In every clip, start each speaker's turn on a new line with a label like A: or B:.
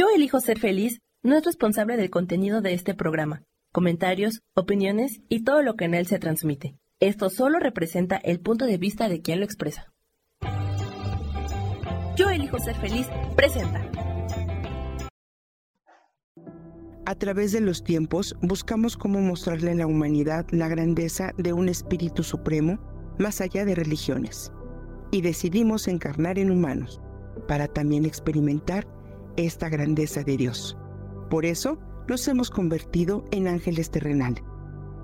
A: Yo elijo ser feliz no es responsable del contenido de este programa, comentarios, opiniones y todo lo que en él se transmite. Esto solo representa el punto de vista de quien lo expresa. Yo elijo ser feliz presenta.
B: A través de los tiempos buscamos cómo mostrarle a la humanidad la grandeza de un espíritu supremo más allá de religiones. Y decidimos encarnar en humanos para también experimentar esta grandeza de Dios. Por eso nos hemos convertido en ángeles terrenales.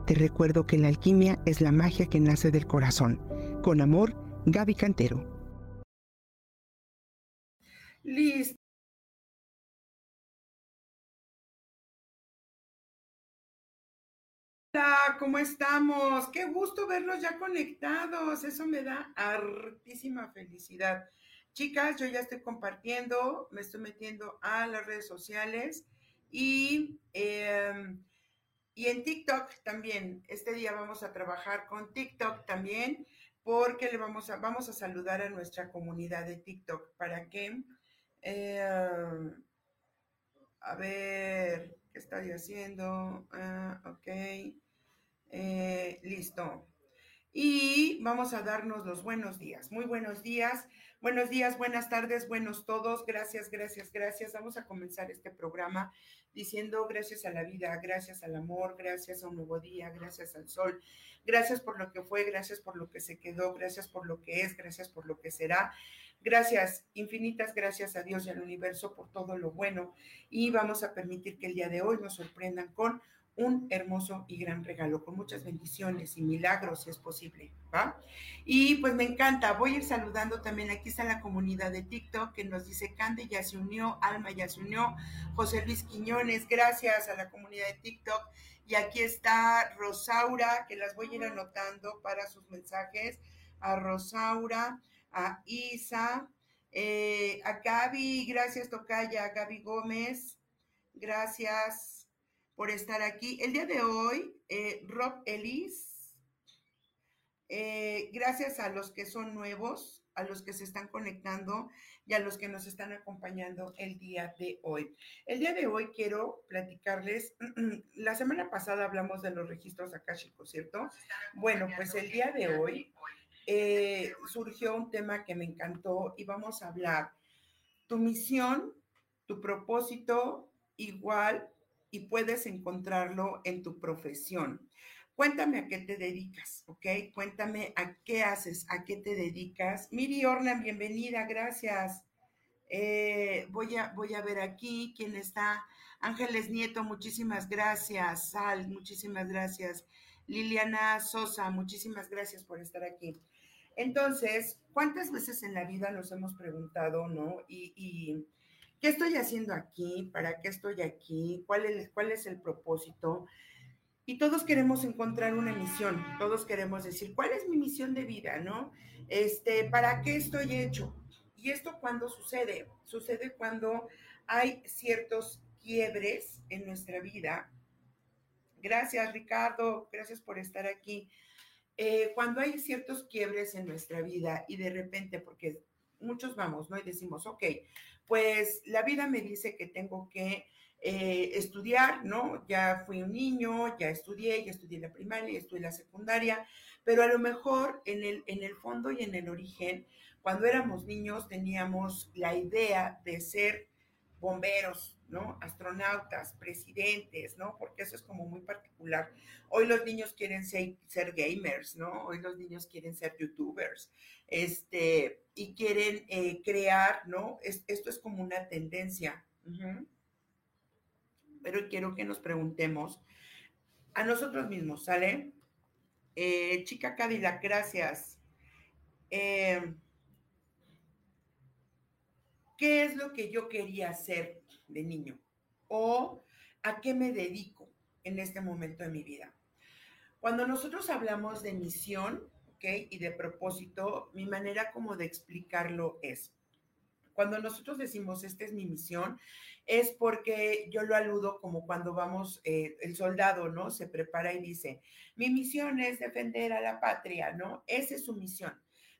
B: Te recuerdo que la alquimia es la magia que nace del corazón. Con amor, Gaby Cantero.
C: Listo. Hola, ¿cómo estamos? Qué gusto verlos ya conectados. Eso me da hartísima felicidad. Chicas, yo ya estoy compartiendo, me estoy metiendo a las redes sociales y, em, y en TikTok también. Este día vamos a trabajar con TikTok también porque le vamos a, vamos a saludar a nuestra comunidad de TikTok para que, em, a ver, ¿qué estoy haciendo? Ah, ok, eh, listo. Y vamos a darnos los buenos días. Muy buenos días. Buenos días, buenas tardes, buenos todos. Gracias, gracias, gracias. Vamos a comenzar este programa diciendo gracias a la vida, gracias al amor, gracias a un nuevo día, gracias al sol, gracias por lo que fue, gracias por lo que se quedó, gracias por lo que es, gracias por lo que será. Gracias, infinitas gracias a Dios y al universo por todo lo bueno y vamos a permitir que el día de hoy nos sorprendan con un hermoso y gran regalo, con muchas bendiciones y milagros, si es posible, ¿va? Y pues me encanta, voy a ir saludando también, aquí está la comunidad de TikTok que nos dice Cande ya se unió, Alma ya se unió, José Luis Quiñones, gracias a la comunidad de TikTok. Y aquí está Rosaura, que las voy a ir anotando para sus mensajes, a Rosaura, a Isa, eh, a Gaby, gracias Tocaya, a Gaby Gómez, gracias por estar aquí. El día de hoy, eh, Rob Ellis, eh, gracias a los que son nuevos, a los que se están conectando y a los que nos están acompañando el día de hoy. El día de hoy quiero platicarles, la semana pasada hablamos de los registros akáshicos, ¿cierto? Bueno, pues el día de hoy eh, surgió un tema que me encantó y vamos a hablar tu misión, tu propósito, igual y puedes encontrarlo en tu profesión. Cuéntame a qué te dedicas, ¿ok? Cuéntame a qué haces, a qué te dedicas. Miri Ornan, bienvenida, gracias. Eh, voy, a, voy a ver aquí quién está. Ángeles Nieto, muchísimas gracias. Sal, muchísimas gracias. Liliana Sosa, muchísimas gracias por estar aquí. Entonces, ¿cuántas veces en la vida nos hemos preguntado, no? y ¿Qué estoy haciendo aquí? ¿Para qué estoy aquí? ¿Cuál es, cuál es el propósito? Y todos queremos encontrar una misión, todos queremos decir, ¿cuál es mi misión de vida, no? Este, ¿para qué estoy hecho? Y esto cuando sucede, sucede cuando hay ciertos quiebres en nuestra vida. Gracias, Ricardo, gracias por estar aquí. Eh, cuando hay ciertos quiebres en nuestra vida y de repente, porque muchos vamos, ¿no? Y decimos, ok, pues la vida me dice que tengo que eh, estudiar, ¿no? Ya fui un niño, ya estudié, ya estudié la primaria, ya estudié la secundaria, pero a lo mejor en el, en el fondo y en el origen, cuando éramos niños teníamos la idea de ser bomberos, ¿no? Astronautas, presidentes, ¿no? Porque eso es como muy particular. Hoy los niños quieren ser, ser gamers, ¿no? Hoy los niños quieren ser youtubers, este, y quieren eh, crear, ¿no? esto es como una tendencia. Pero quiero que nos preguntemos a nosotros mismos, ¿sale? Eh, chica Cadillac, gracias. Eh, ¿Qué es lo que yo quería hacer de niño? ¿O a qué me dedico en este momento de mi vida? Cuando nosotros hablamos de misión, y de propósito, mi manera como de explicarlo es, cuando nosotros decimos, esta es mi misión, es porque yo lo aludo como cuando vamos, eh, el soldado, ¿no? Se prepara y dice, mi misión es defender a la patria, ¿no? Esa es su misión.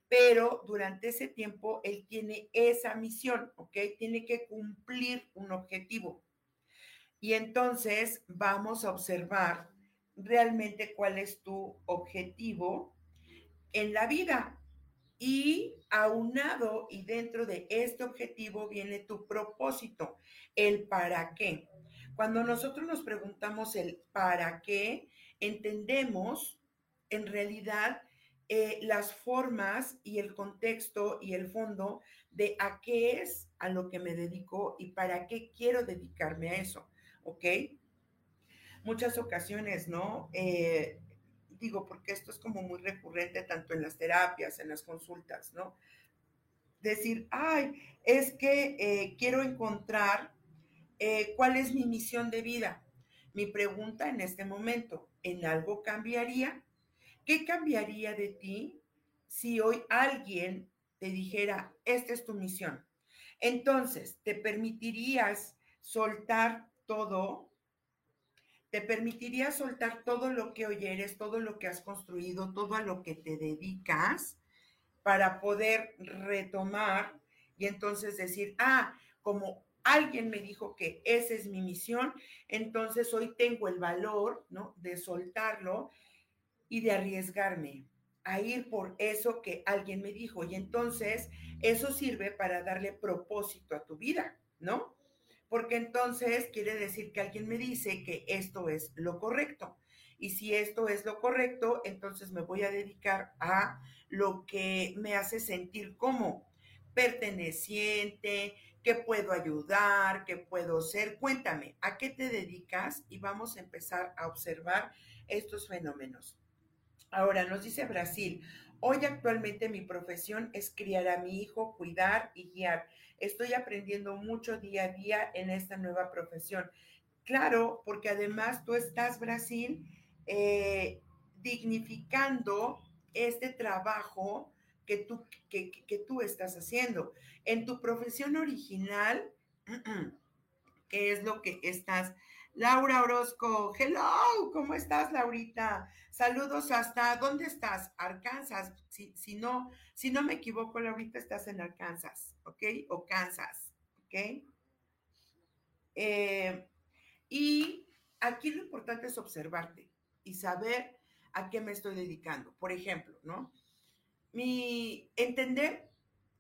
C: pero durante ese tiempo él tiene esa misión, ¿ok? Tiene que cumplir un objetivo. Y entonces vamos a observar realmente cuál es tu objetivo en la vida. Y aunado y dentro de este objetivo viene tu propósito, el para qué. Cuando nosotros nos preguntamos el para qué, entendemos en realidad eh, las formas y el contexto y el fondo de a qué es a lo que me dedico y para qué quiero dedicarme a eso, ¿ok? Muchas ocasiones, ¿no? Eh, digo, porque esto es como muy recurrente tanto en las terapias, en las consultas, ¿no? Decir, ay, es que eh, quiero encontrar cuál es mi misión de vida. Mi pregunta en este momento, ¿en algo cambiaría? ¿Qué cambiaría de ti si hoy alguien te dijera, esta es tu misión? Entonces, ¿te permitirías soltar todo? ¿Te permitirías soltar todo lo que hoy eres, todo lo que has construido, todo a lo que te dedicas para poder retomar y entonces decir, ah, como alguien me dijo que esa es mi misión, entonces hoy tengo el valor, ¿no? De soltarlo y de arriesgarme a ir por eso que alguien me dijo. Y entonces eso sirve para darle propósito a tu vida, ¿no? Porque entonces quiere decir que alguien me dice que esto es lo correcto. Y si esto es lo correcto, entonces me voy a dedicar a lo que me hace sentir como perteneciente, que puedo ayudar, que puedo ser. Cuéntame, ¿a qué te dedicas? Y vamos a empezar a observar estos fenómenos. Ahora nos dice Brasil, hoy actualmente mi profesión es criar a mi hijo, cuidar y guiar. Estoy aprendiendo mucho día a día en esta nueva profesión. Claro, porque además tú estás, Brasil, eh, dignificando este trabajo que tú, que, que tú estás haciendo. En tu profesión original, ¿qué es lo que estás Laura Orozco, hello, ¿cómo estás, Laurita? Saludos hasta, ¿dónde estás? Arkansas. Si, si, no, si no me equivoco, Laurita, estás en Arkansas, ¿ok? O Kansas, ¿ok? Eh, y aquí lo importante es observarte y saber a qué me estoy dedicando. Por ejemplo, ¿no? Mi entender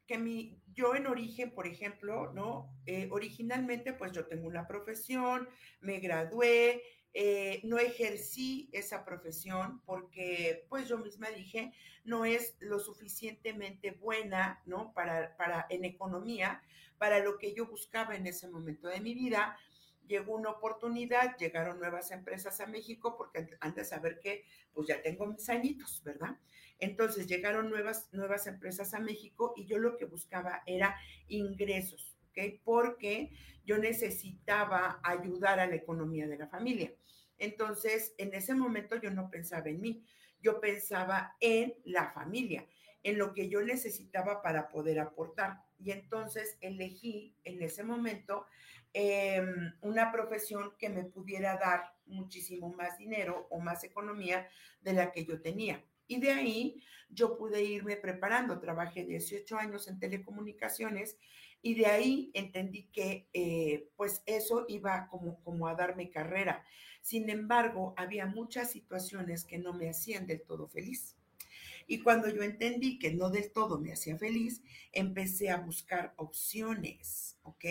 C: que mi, yo en origen, por ejemplo, ¿no? Eh, originalmente, pues yo tengo una profesión, me gradué, eh, no ejercí esa profesión porque, pues yo misma dije, no es lo suficientemente buena, ¿no? Para, para, en economía, para lo que yo buscaba en ese momento de mi vida llegó una oportunidad, llegaron nuevas empresas a México, porque antes de saber que, pues ya tengo mis añitos, ¿verdad? Entonces llegaron nuevas, nuevas empresas a México y yo lo que buscaba era ingresos, ¿ok? Porque yo necesitaba ayudar a la economía de la familia. Entonces, en ese momento yo no pensaba en mí, yo pensaba en la familia, en lo que yo necesitaba para poder aportar. Y entonces elegí en ese momento Em, una profesión que me pudiera dar muchísimo más dinero o más economía de la que yo tenía. Y de ahí yo pude irme preparando. Trabajé 18 años en telecomunicaciones y de ahí entendí que eh, pues eso iba como, como a darme carrera. Sin embargo, había muchas situaciones que no me hacían del todo feliz. Y cuando yo entendí que no del todo me hacía feliz, empecé a buscar opciones, ¿ok?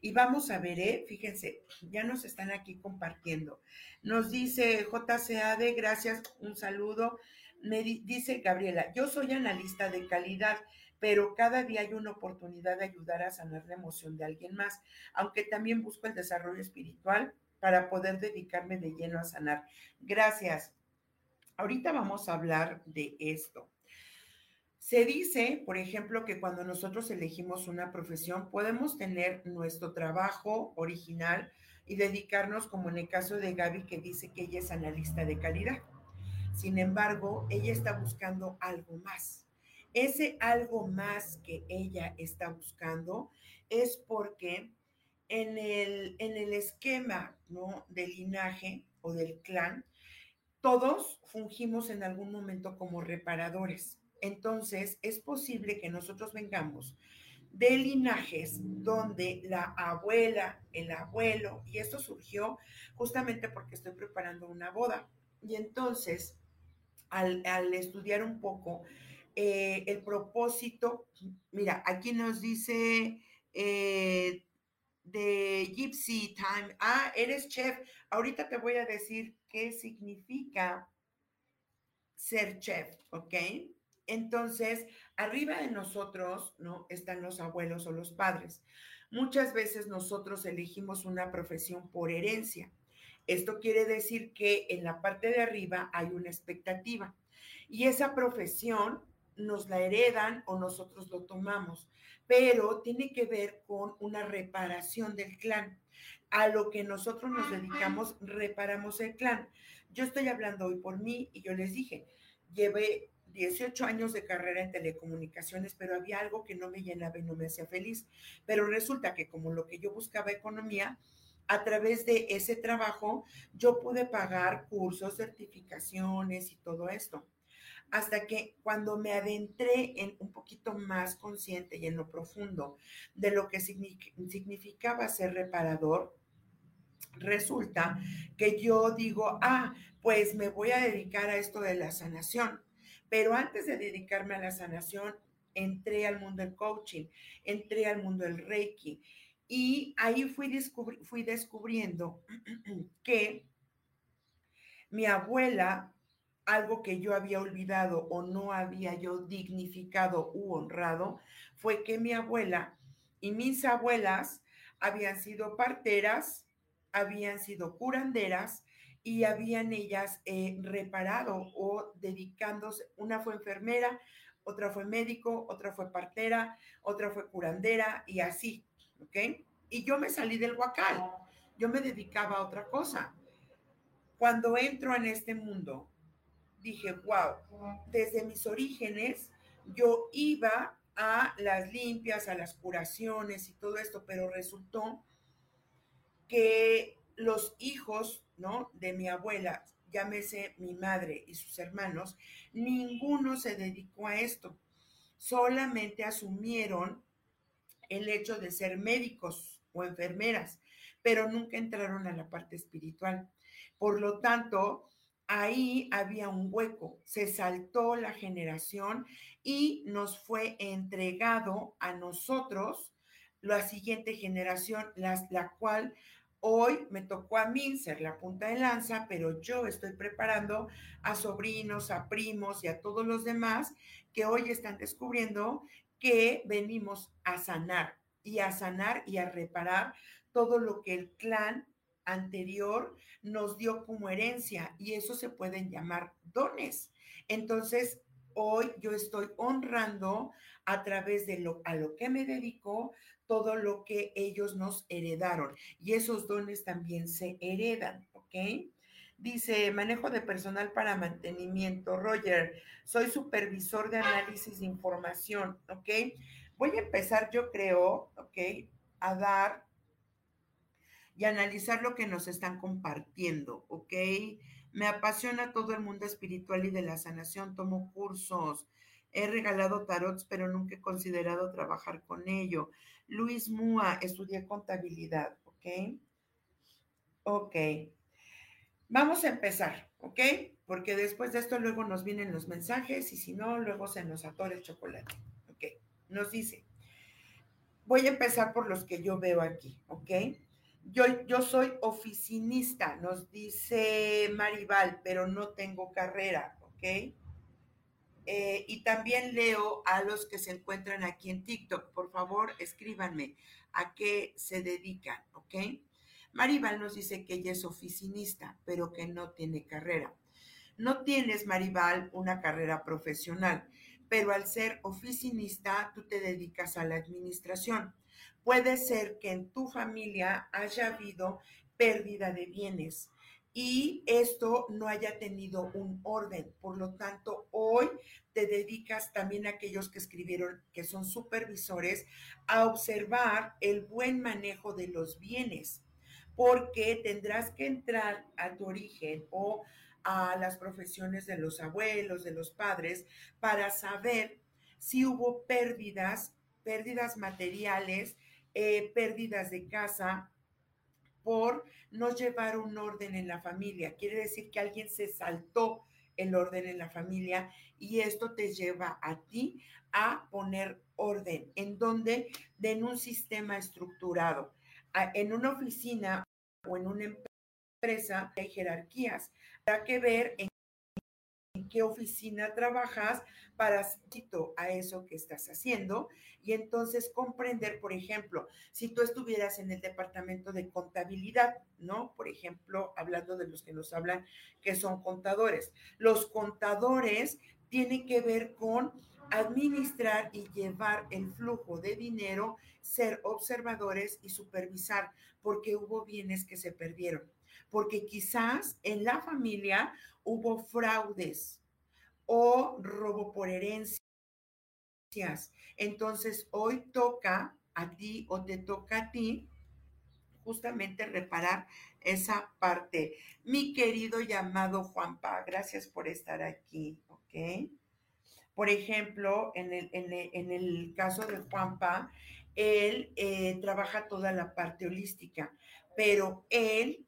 C: Y vamos a ver, ¿eh? fíjense, ya nos están aquí compartiendo. Nos dice JCAD, gracias, un saludo. Me dice Gabriela, yo soy analista de calidad pero cada día hay una oportunidad de ayudar a sanar la emoción de alguien más, aunque también busco el desarrollo espiritual para poder dedicarme de lleno a sanar. Gracias. Ahorita vamos a hablar de esto. Se dice, por ejemplo, que cuando nosotros elegimos una profesión podemos tener nuestro trabajo original y dedicarnos, como en el caso de Gaby, que dice que ella es analista de calidad. Sin embargo, ella está buscando algo más. Ese algo más que ella está buscando es porque en el, en el esquema ¿no? del linaje o del clan, todos fungimos en algún momento como reparadores, Entonces, es posible que nosotros vengamos de linajes donde la abuela, el abuelo, y esto surgió justamente porque estoy preparando una boda. Y entonces, al, estudiar un poco eh, el propósito, mira, aquí nos dice eh, de Gypsy Time, ah, eres chef, ahorita te voy a decir qué significa ser chef, ¿ok? Entonces, arriba de nosotros, ¿no? Están los abuelos o los padres. Muchas veces nosotros elegimos una profesión por herencia. Esto quiere decir que en la parte de arriba hay una expectativa y esa profesión nos la heredan o nosotros lo tomamos, pero tiene que ver con una reparación del clan. A lo que nosotros nos dedicamos, reparamos el clan. Yo estoy hablando hoy por mí y yo les dije, llevé 18 años de carrera en telecomunicaciones, pero había algo que no me llenaba y no me hacía feliz. Pero resulta que como lo que yo buscaba economía, a través de ese trabajo yo pude pagar cursos, certificaciones y todo esto. Hasta que cuando me adentré en un poquito más consciente y en lo profundo de lo que significaba ser reparador, resulta que yo digo, ah, pues me voy a dedicar a esto de la sanación. Pero antes de dedicarme a la sanación, entré al mundo del coaching, entré al mundo del Reiki y ahí fui, fui descubriendo que mi abuela, algo que yo había olvidado o no había yo dignificado u honrado, fue que mi abuela y mis abuelas habían sido parteras, habían sido curanderas y habían ellas eh, reparado o dedicándose, una fue enfermera, otra fue médico, otra fue partera, otra fue curandera y así, ¿ok? Y yo me salí del huacal, yo me dedicaba a otra cosa. Cuando entro en este mundo, dije, wow, desde mis orígenes yo iba a las limpias, a las curaciones y todo esto, pero resultó que los hijos, ¿no? De mi abuela, llámese mi madre y sus hermanos, ninguno se dedicó a esto. Solamente asumieron el hecho de ser médicos o enfermeras, pero nunca entraron a la parte espiritual. Por lo tanto, ahí había un hueco, se saltó la generación y nos fue entregado a nosotros la siguiente generación, la cual Hoy me tocó a mí ser la punta de lanza, pero yo estoy preparando a sobrinos, a primos y a todos los demás que hoy están descubriendo que venimos a sanar y a sanar y a reparar todo lo que el clan anterior nos dio como herencia y eso se pueden llamar dones. Entonces, hoy yo estoy honrando a través de lo a lo que me dedico todo lo que ellos nos heredaron y esos dones también se heredan, ¿ok? Dice, manejo de personal para mantenimiento. Roger, soy supervisor de análisis de información, ¿ok? Voy a empezar, yo creo, ¿ok? A dar y analizar lo que nos están compartiendo, ¿ok? Me apasiona todo el mundo espiritual y de la sanación, tomo cursos, he regalado tarots, pero nunca he considerado trabajar con ello. Luis Mua, estudié contabilidad, ¿ok? Ok. Vamos a empezar, ¿ok? Porque después de esto luego nos vienen los mensajes y si no, luego se nos atora el chocolate, ¿ok? Nos dice, voy a empezar por los que yo veo aquí, ¿ok? Yo, yo soy oficinista, nos dice Maribal, pero no tengo carrera, ¿ok? Eh, y también leo a los que se encuentran aquí en TikTok. Por favor, escríbanme a qué se dedican, ¿ok? Maribal nos dice que ella es oficinista, pero que no tiene carrera. No tienes, Maribal, una carrera profesional, pero al ser oficinista, tú te dedicas a la administración. Puede ser que en tu familia haya habido pérdida de bienes, y esto no haya tenido un orden. Por lo tanto, hoy te dedicas también a aquellos que escribieron, que son supervisores, a observar el buen manejo de los bienes, porque tendrás que entrar a tu origen o a las profesiones de los abuelos, de los padres, para saber si hubo pérdidas, pérdidas materiales, eh, pérdidas de casa por no llevar un orden en la familia. Quiere decir que alguien se saltó el orden en la familia y esto te lleva a ti a poner orden. ¿En donde En un sistema estructurado. En una oficina o en una empresa hay jerarquías. Habrá que ver en qué oficina trabajas para a eso que estás haciendo y entonces comprender, por ejemplo, si tú estuvieras en el departamento de contabilidad, ¿no? Por ejemplo, hablando de los que nos hablan que son contadores. Los contadores tienen que ver con administrar y llevar el flujo de dinero, ser observadores y supervisar, porque hubo bienes que se perdieron, porque quizás en la familia hubo fraudes o robo por herencias. Entonces, hoy toca a ti o te toca a ti justamente reparar esa parte. Mi querido llamado Juanpa, gracias por estar aquí, ¿ok? Por ejemplo, en el, en el, caso de Juanpa, él eh, trabaja toda la parte holística, pero él,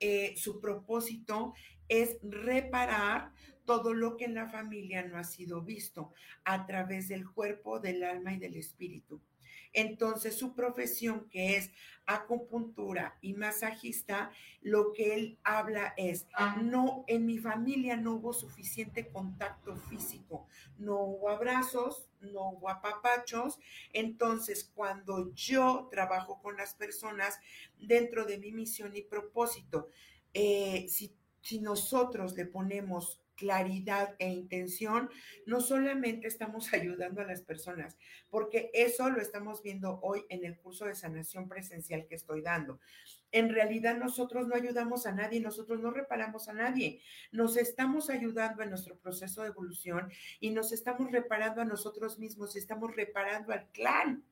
C: eh, su propósito es reparar todo lo que en la familia no ha sido visto a través del cuerpo, del alma y del espíritu. Entonces, su profesión, que es acupuntura y masajista, lo que él habla es, no, en mi familia no hubo suficiente contacto físico, no hubo abrazos, no hubo apapachos. Entonces, cuando yo trabajo con las personas dentro de mi misión y propósito, eh, si, si nosotros le ponemos claridad e intención, no solamente estamos ayudando a las personas, porque eso lo estamos viendo hoy en el curso de sanación presencial que estoy dando. En realidad nosotros no ayudamos a nadie, nosotros no reparamos a nadie, nos estamos ayudando en nuestro proceso de evolución y nos estamos reparando a nosotros mismos, estamos reparando al clan.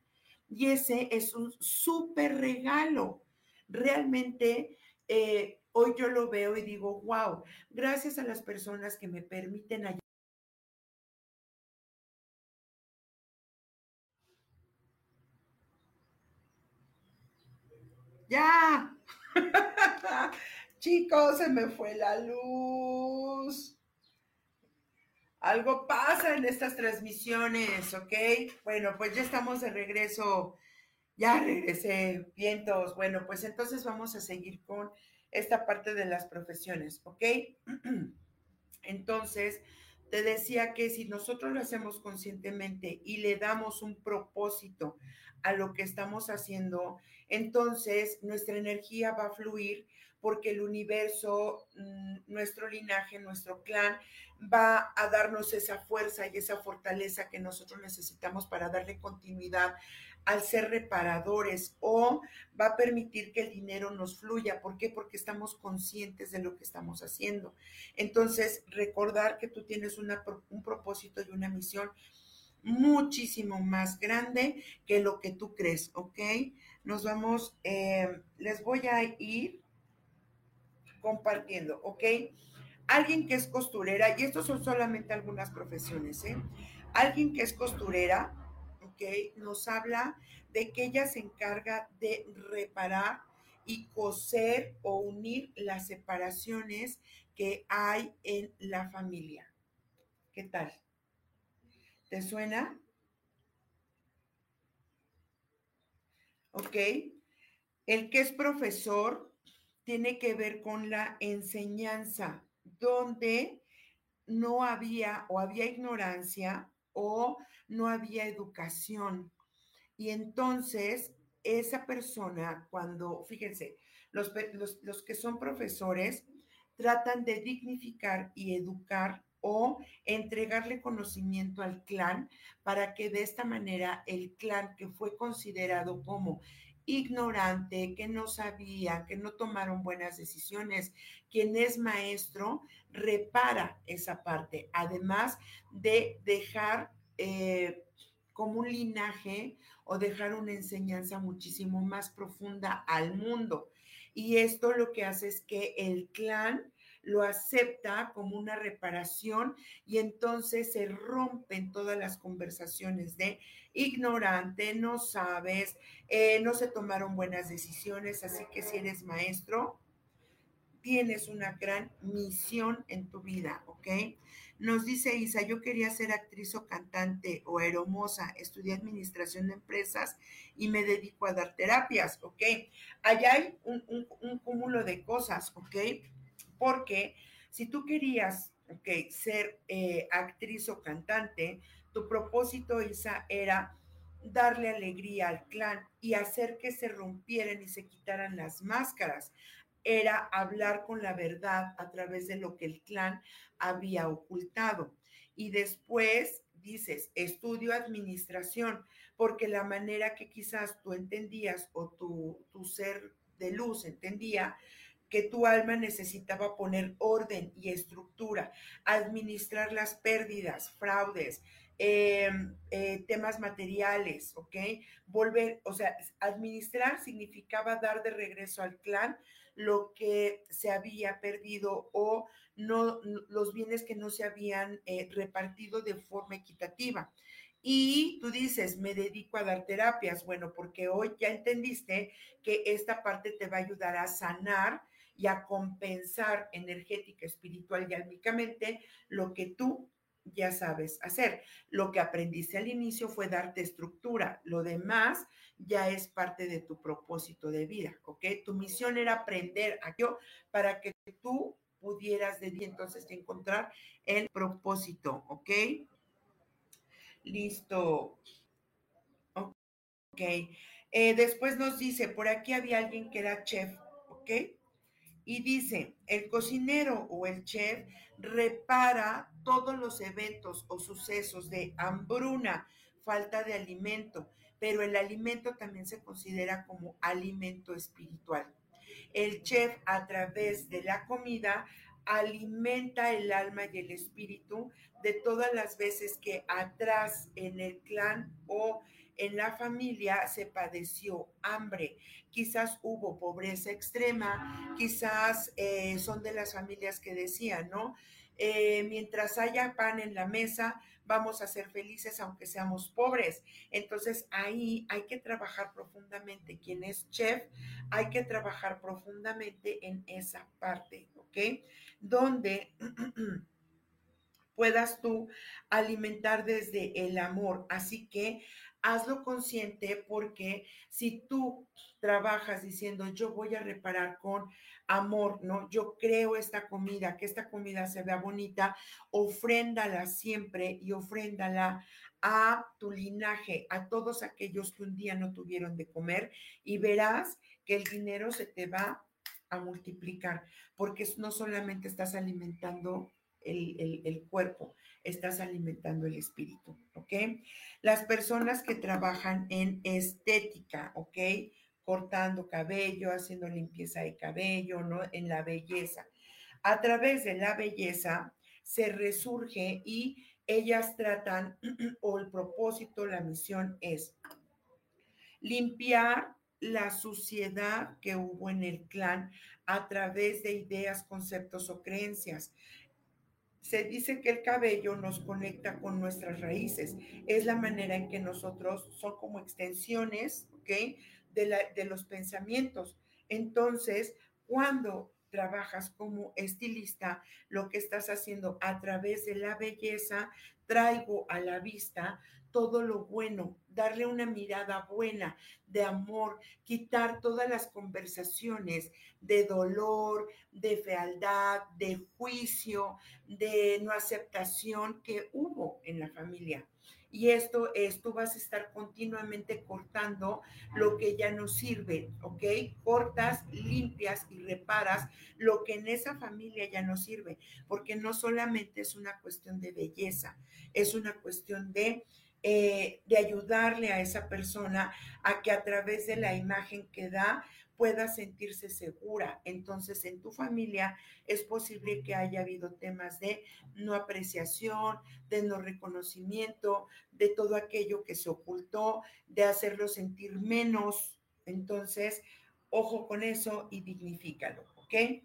C: Y ese es un súper regalo. Realmente eh, Hoy yo lo veo y digo, wow, gracias a las personas que me permiten ayudar. Ya. Chicos, se me fue la luz. Algo pasa en estas transmisiones, ¿ok? Bueno, pues ya estamos de regreso. Ya regresé, vientos. Bueno, pues entonces vamos a seguir con esta parte de las profesiones, ¿ok? Entonces, te decía que si nosotros lo hacemos conscientemente y le damos un propósito a lo que estamos haciendo, entonces nuestra energía va a fluir porque el universo, mm, nuestro linaje, nuestro clan, va a darnos esa fuerza y esa fortaleza que nosotros necesitamos para darle continuidad al ser reparadores o va a permitir que el dinero nos fluya. ¿Por qué? Porque estamos conscientes de lo que estamos haciendo. Entonces, recordar que tú tienes un propósito y una misión muchísimo más grande que lo que tú crees, ¿ok? Nos vamos, eh, les voy a ir compartiendo, ¿ok? Alguien que es costurera, y estos son solamente algunas profesiones, ¿eh? Alguien que es costurera, nos habla de que ella se encarga de reparar y coser o unir las separaciones que hay en la familia. ¿Qué tal? ¿Te suena? ¿Ok? El que es profesor tiene que ver con la enseñanza, donde no había o había ignorancia o no había educación. Y entonces esa persona, cuando, fíjense, los, los, que son profesores tratan de dignificar y educar o entregarle conocimiento al clan para que de esta manera el clan que fue considerado como ignorante, que no sabía, que no tomaron buenas decisiones, quien es maestro, repara esa parte, además de dejar eh, como un linaje o dejar una enseñanza muchísimo más profunda al mundo. Y esto lo que hace es que el clan lo acepta como una reparación y entonces se rompen todas las conversaciones de ignorante, no sabes, eh, no se tomaron buenas decisiones, así que si eres maestro, tienes una gran misión en tu vida, ¿ok? Nos dice Isa, yo quería ser actriz o cantante o hermosa, estudié administración de empresas y me dedico a dar terapias, ¿ok? Allá hay un, cúmulo de cosas, ¿ok? Porque si tú querías, ¿ok? Ser eh, actriz o cantante, tu propósito, Isa, era darle alegría al clan y hacer que se rompieran y se quitaran las máscaras era hablar con la verdad a través de lo que el clan había ocultado. Y después dices, estudio administración, porque la manera que quizás tú entendías o tu, tu ser de luz entendía que tu alma necesitaba poner orden y estructura, administrar las pérdidas, fraudes, em, eh, temas materiales, ¿ok? Volver, o sea, administrar significaba dar de regreso al clan lo que se había perdido o no, los bienes que no se habían eh, repartido de forma equitativa. Y tú dices, me dedico a dar terapias. Bueno, porque hoy ya entendiste que esta parte te va a ayudar a sanar y a compensar energética, espiritual y álmicamente lo que tú ya sabes hacer. Lo que aprendiste al inicio fue darte estructura. Lo demás ya es parte de tu propósito de vida, ¿ok? Tu misión era aprender aquello para que tú pudieras de entonces encontrar el propósito, ¿ok? Listo. Ok. Eh, después nos dice, por aquí había alguien que era chef, ¿ok? Y dice, el cocinero o el chef repara todos los eventos o sucesos de hambruna, falta de alimento, pero el alimento también se considera como alimento espiritual. El chef a través de la comida alimenta el alma y el espíritu de todas las veces que atrás en el clan o en la familia se padeció hambre, quizás hubo pobreza extrema, quizás eh, son de las familias que decían, ¿no? Eh, mientras haya pan en la mesa, vamos a ser felices aunque seamos pobres. Entonces ahí hay que trabajar profundamente. Quien es chef, hay que trabajar profundamente en esa parte, ¿ok? Donde puedas tú alimentar desde el amor. Así que hazlo consciente porque si tú trabajas diciendo yo voy a reparar con amor, ¿no? Yo creo esta comida, que esta comida se vea bonita, ofréndala siempre y ofréndala a tu linaje, a todos aquellos que un día no tuvieron de comer y verás que el dinero se te va a multiplicar, porque no solamente estás alimentando el, el, cuerpo, estás alimentando el espíritu, ¿ok? Las personas que trabajan en estética, ¿ok? Cortando cabello, haciendo limpieza de cabello, ¿no? En la belleza. A través de la belleza se resurge y ellas tratan, o el propósito, la misión es limpiar la suciedad que hubo en el clan a través de ideas, conceptos o creencias se dice que el cabello nos conecta con nuestras raíces. Es la manera en que nosotros son como extensiones. De, de los pensamientos. Entonces, cuando trabajas como estilista, lo que estás haciendo a través de la belleza, traigo a la vista todo lo bueno, darle una mirada buena de amor, quitar todas las conversaciones de dolor, de fealdad, de juicio, de no aceptación que hubo en la familia. Y esto es, tú vas a estar continuamente cortando lo que ya no sirve, ¿ok? Cortas, limpias y reparas lo que en esa familia ya no sirve, porque no solamente es una cuestión de belleza, es una cuestión de eh, de ayudarle a esa persona a que a través de la imagen que da pueda sentirse segura. Entonces, en tu familia es posible que haya habido temas de no apreciación, de no reconocimiento, de todo aquello que se ocultó, de hacerlo sentir menos. Entonces, ojo con eso y dignifícalo, ¿ok?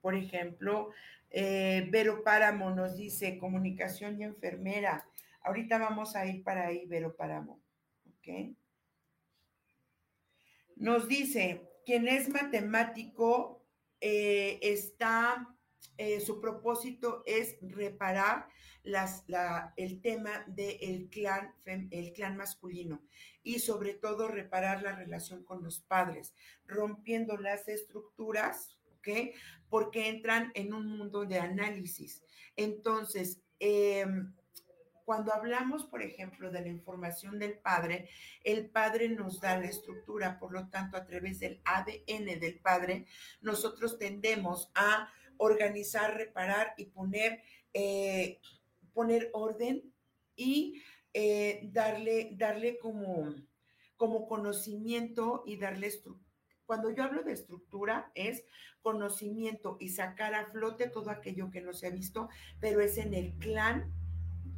C: Por ejemplo, eh, Vero Páramo nos dice comunicación y enfermera. Ahorita vamos a ir para ahí, Vero Páramo. ¿Ok? Nos dice, quien es matemático eh, está, eh, su propósito es reparar las, el tema del clan, clan masculino y sobre todo reparar la relación con los padres, rompiendo las estructuras, ¿ok? Porque entran en un mundo de análisis. Entonces, em, cuando hablamos, por ejemplo, de la información del padre, el padre nos da la estructura, por lo tanto, a través del ADN del padre, nosotros tendemos a organizar, reparar y poner, eh, poner orden y eh, darle, darle como, como conocimiento y darle estructura. Cuando yo hablo de estructura es conocimiento y sacar a flote todo aquello que no se ha visto, pero es en el clan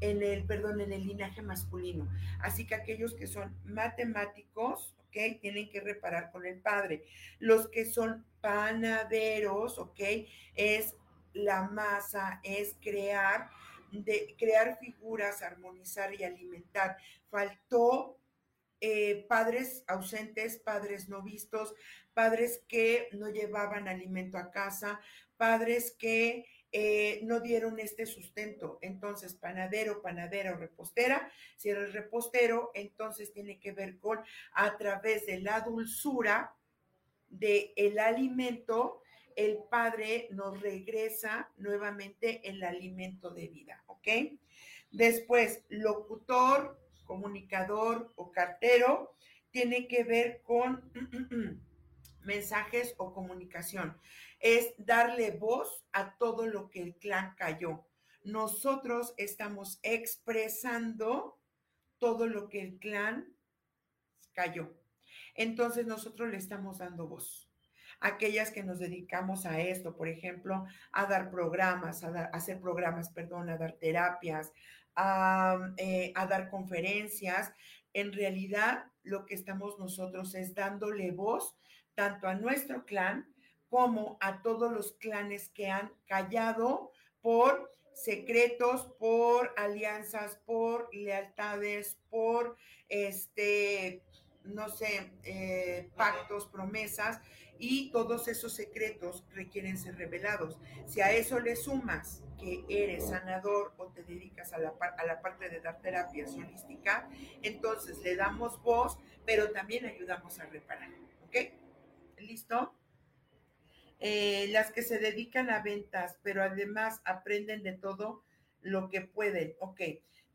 C: en el, perdón, en el linaje masculino. Así que aquellos que son matemáticos, ¿ok? Tienen que reparar con el padre. Los que son panaderos, ¿ok? Es la masa, es crear, de, crear figuras, armonizar y alimentar. Faltó eh, padres ausentes, padres no vistos, padres que no llevaban alimento a casa, padres que eh, no dieron este sustento. Entonces, panadero, panadera o repostera, si eres repostero, entonces tiene que ver con a través de la dulzura del el alimento, el Padre nos regresa nuevamente el alimento de vida, ¿ok? Después, locutor, comunicador o cartero, tiene que ver con mensajes o comunicación es darle voz a todo lo que el clan cayó. Nosotros estamos expresando todo lo que el clan cayó. Entonces nosotros le estamos dando voz. Aquellas que nos dedicamos a esto, por ejemplo, a dar programas, a, hacer programas, perdón, a dar terapias, a, eh, a dar conferencias, en realidad lo que estamos nosotros es dándole voz tanto a nuestro clan como a todos los clanes que han callado por secretos, por alianzas, por lealtades, por este, no sé, eh, pactos, promesas, y todos esos secretos requieren ser revelados. Si a eso le sumas que eres sanador o te dedicas a la, a la parte de dar terapia holística, entonces le damos voz, pero también ayudamos a reparar. ¿Ok? ¿Listo? Eh, las que se dedican a ventas, pero además aprenden de todo lo que pueden. Ok,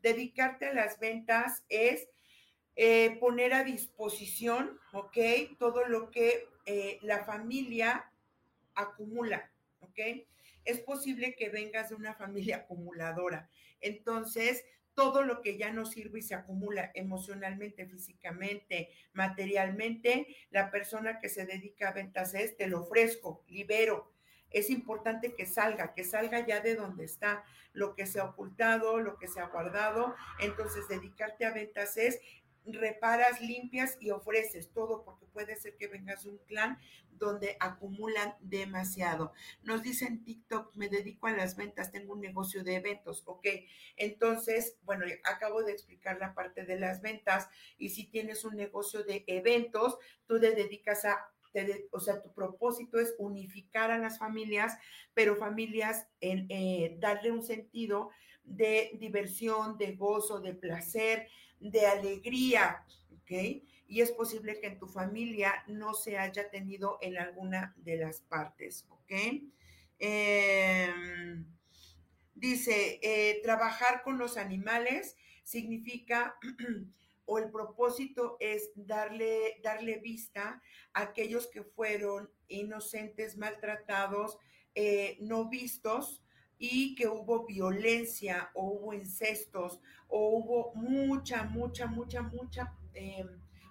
C: dedicarte a las ventas es eh, poner a disposición, ok, todo lo que eh, la familia acumula, ok. Es posible que vengas de una familia acumuladora. Entonces, todo lo que ya no sirve y se acumula emocionalmente, físicamente, materialmente, la persona que se dedica a ventas es, te lo ofrezco, libero. Es importante que salga, que salga ya de donde está, lo que se ha ocultado, lo que se ha guardado. Entonces, dedicarte a ventas es reparas, limpias y ofreces todo, porque puede ser que vengas de un clan donde acumulan demasiado. Nos dicen TikTok, me dedico a las ventas, tengo un negocio de eventos, ok. Entonces, bueno, acabo de explicar la parte de las ventas y si tienes un negocio de eventos, tú te dedicas a o sea, tu propósito es unificar a las familias, pero familias en eh, darle un sentido de diversión, de gozo, de placer, de alegría, ¿ok? Y es posible que en tu familia no se haya tenido en alguna de las partes, ¿ok? Em, dice, eh, trabajar con los animales significa, o el propósito es darle, darle vista a aquellos que fueron inocentes, maltratados, eh, no vistos, y que hubo violencia o hubo incestos o hubo mucha, mucha, mucha, mucha em,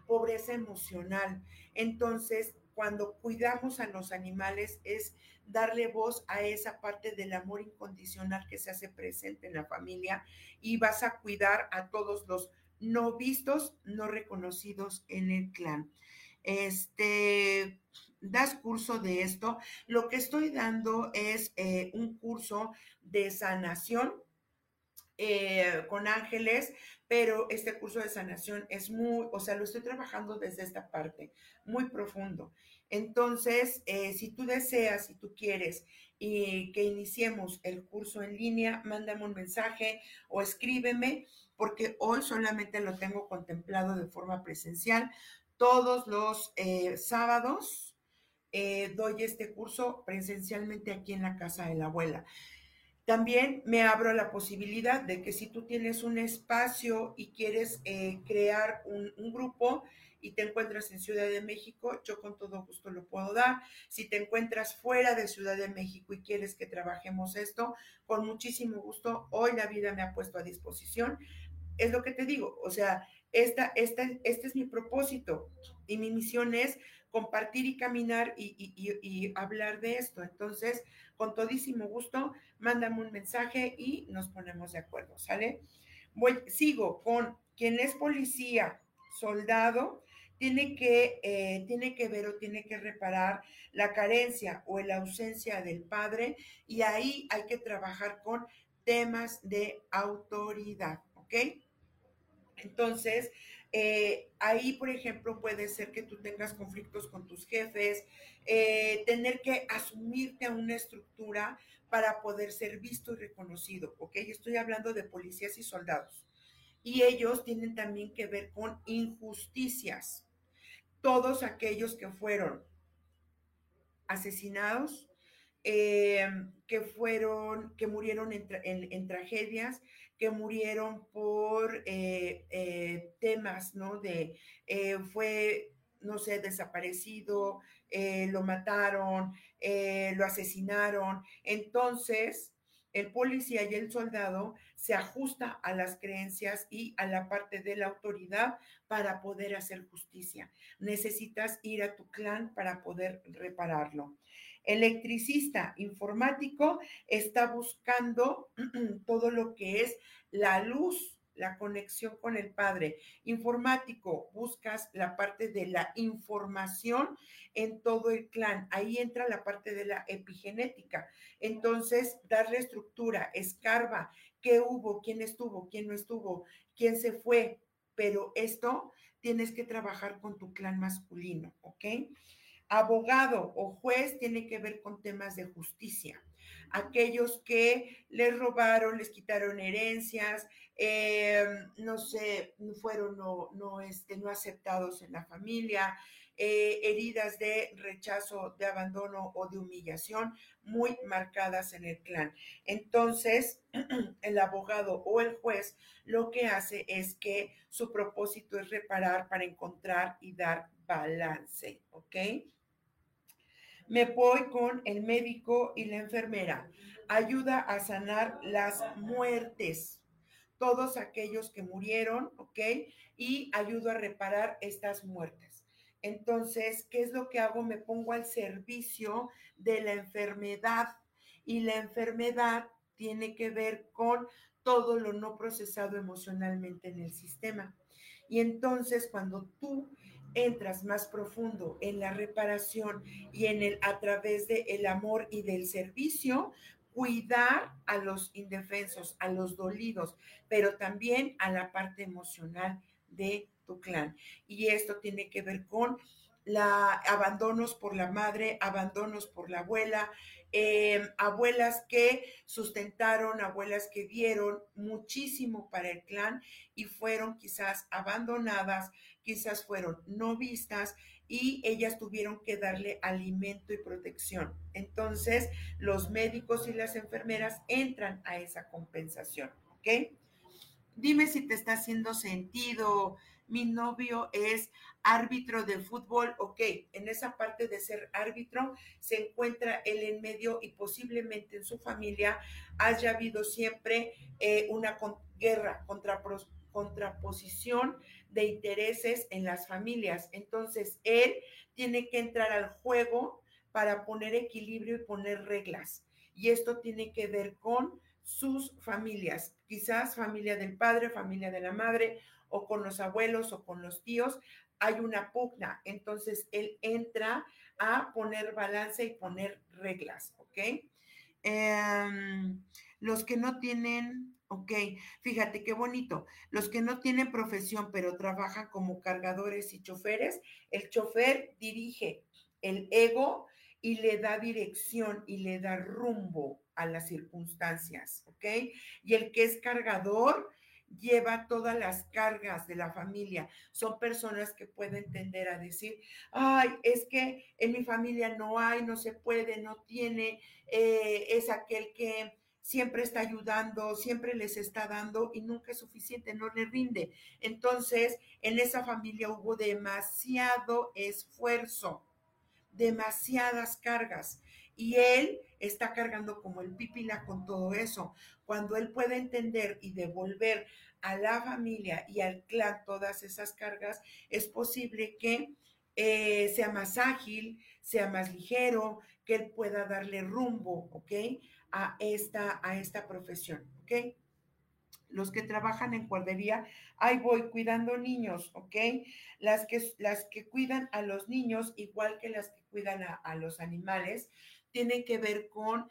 C: pobreza emocional. Entonces, cuando cuidamos a los animales es darle voz a esa parte del amor incondicional que se hace presente en la familia y vas a cuidar a todos los no vistos, no reconocidos en el clan. Este, das curso de esto. Lo que estoy dando es eh, un curso de sanación eh, con ángeles, pero este curso de sanación es muy, o sea, lo estoy trabajando desde esta parte, muy profundo. Entonces, eh, si tú deseas, si tú quieres y que iniciemos el curso en línea, mándame un mensaje o escríbeme, porque hoy solamente lo tengo contemplado de forma presencial. Todos los sábados doy este curso presencialmente aquí en la casa de la abuela. También me abro la posibilidad de que si tú tienes un espacio y quieres eh, crear un, grupo y te encuentras en Ciudad de México, yo con todo gusto lo puedo dar. Si te encuentras fuera de Ciudad de México y quieres que trabajemos esto, con muchísimo gusto, hoy la vida me ha puesto a disposición. Es lo que te digo, o sea, esta, esta, este es mi propósito y mi misión es compartir y caminar y, hablar de esto. Entonces, con todísimo gusto, mándame un mensaje y nos ponemos de acuerdo, ¿sale? Sigo con quien es policía, soldado, tiene que, eh, tiene que ver o tiene que reparar la carencia o la ausencia del padre y ahí hay que trabajar con temas de autoridad, ¿ok? Entonces, eh, ahí, por ejemplo, puede ser que tú tengas conflictos con tus jefes, eh, tener que asumirte a una estructura para poder ser visto y reconocido, ¿ok? Estoy hablando de policías y soldados. Y ellos tienen también que ver con injusticias. Todos aquellos que fueron asesinados, eh, que fueron, que murieron en, tragedias, que murieron por eh, eh, temas, ¿no? De, fue, no sé, desaparecido, lo mataron, lo asesinaron. Entonces, el policía y el soldado se ajusta a las creencias y a la parte de la autoridad para poder hacer justicia. Necesitas ir a tu clan para poder repararlo electricista informático está buscando todo lo que es la luz, la conexión con el Padre. Informático, buscas la parte de la información en todo el clan. Ahí entra la parte de la epigenética. Entonces, darle estructura, escarba, qué hubo, quién estuvo, quién no estuvo, quién se fue. Pero esto tienes que trabajar con tu clan masculino, ¿ok? Abogado o juez tiene que ver con temas de justicia. Aquellos que les robaron, les quitaron herencias, eh, no sé, fueron no, no, este, no aceptados en la familia, eh, heridas de rechazo, de abandono o de humillación muy marcadas en el clan. Entonces, el abogado o el juez lo que hace es que su propósito es reparar para encontrar y dar balance, ¿ok? Me voy con el médico y la enfermera. Ayuda a sanar las muertes, todos aquellos que murieron, ¿ok? Y ayudo a reparar estas muertes. Entonces, ¿qué es lo que hago? Me pongo al servicio de la enfermedad y la enfermedad tiene que ver con todo lo no procesado emocionalmente en el sistema. Y entonces, cuando tú entras más profundo en la reparación y en el a través del el amor y del servicio, cuidar a los indefensos, a los dolidos, pero también a la parte emocional de tu clan. Y esto tiene que ver con la abandonos por la madre, abandonos por la abuela, Em, abuelas que sustentaron, abuelas que dieron muchísimo para el clan y fueron quizás abandonadas, quizás fueron no vistas y ellas tuvieron que darle alimento y protección. Entonces, los médicos y las enfermeras entran a esa compensación, ¿ok? Dime si te está haciendo sentido, mi novio es árbitro de fútbol, ok, en esa parte de ser árbitro se encuentra él en medio y posiblemente en su familia haya habido siempre eh, una guerra, contra, contraposición de intereses en las familias. Entonces, él tiene que entrar al juego para poner equilibrio y poner reglas. Y esto tiene que ver con sus familias, quizás familia del padre, familia de la madre o con los abuelos o con los tíos, hay una pugna. Entonces él entra a poner balance y poner reglas, ¿ok? Em, los que no tienen, ok, fíjate qué bonito, los que no tienen profesión pero trabajan como cargadores y choferes, el chofer dirige el ego y le da dirección y le da rumbo a las circunstancias, ¿ok? Y el que es cargador lleva todas las cargas de la familia. Son personas que pueden tender a decir, ay, es que en mi familia no hay, no se puede, no tiene, eh, es aquel que siempre está ayudando, siempre les está dando y nunca es suficiente, no le rinde. Entonces, en esa familia hubo demasiado esfuerzo, demasiadas cargas y él está cargando como el pipila con todo eso. Cuando él puede entender y devolver a la familia y al clan todas esas cargas, es posible que eh, sea más ágil, sea más ligero, que él pueda darle rumbo, ¿ok? A esta, a esta profesión, ¿ok? Los que trabajan en guardería, ahí voy cuidando niños, ¿ok? Las que, las que cuidan a los niños, igual que las que cuidan a, a los animales, tienen que ver con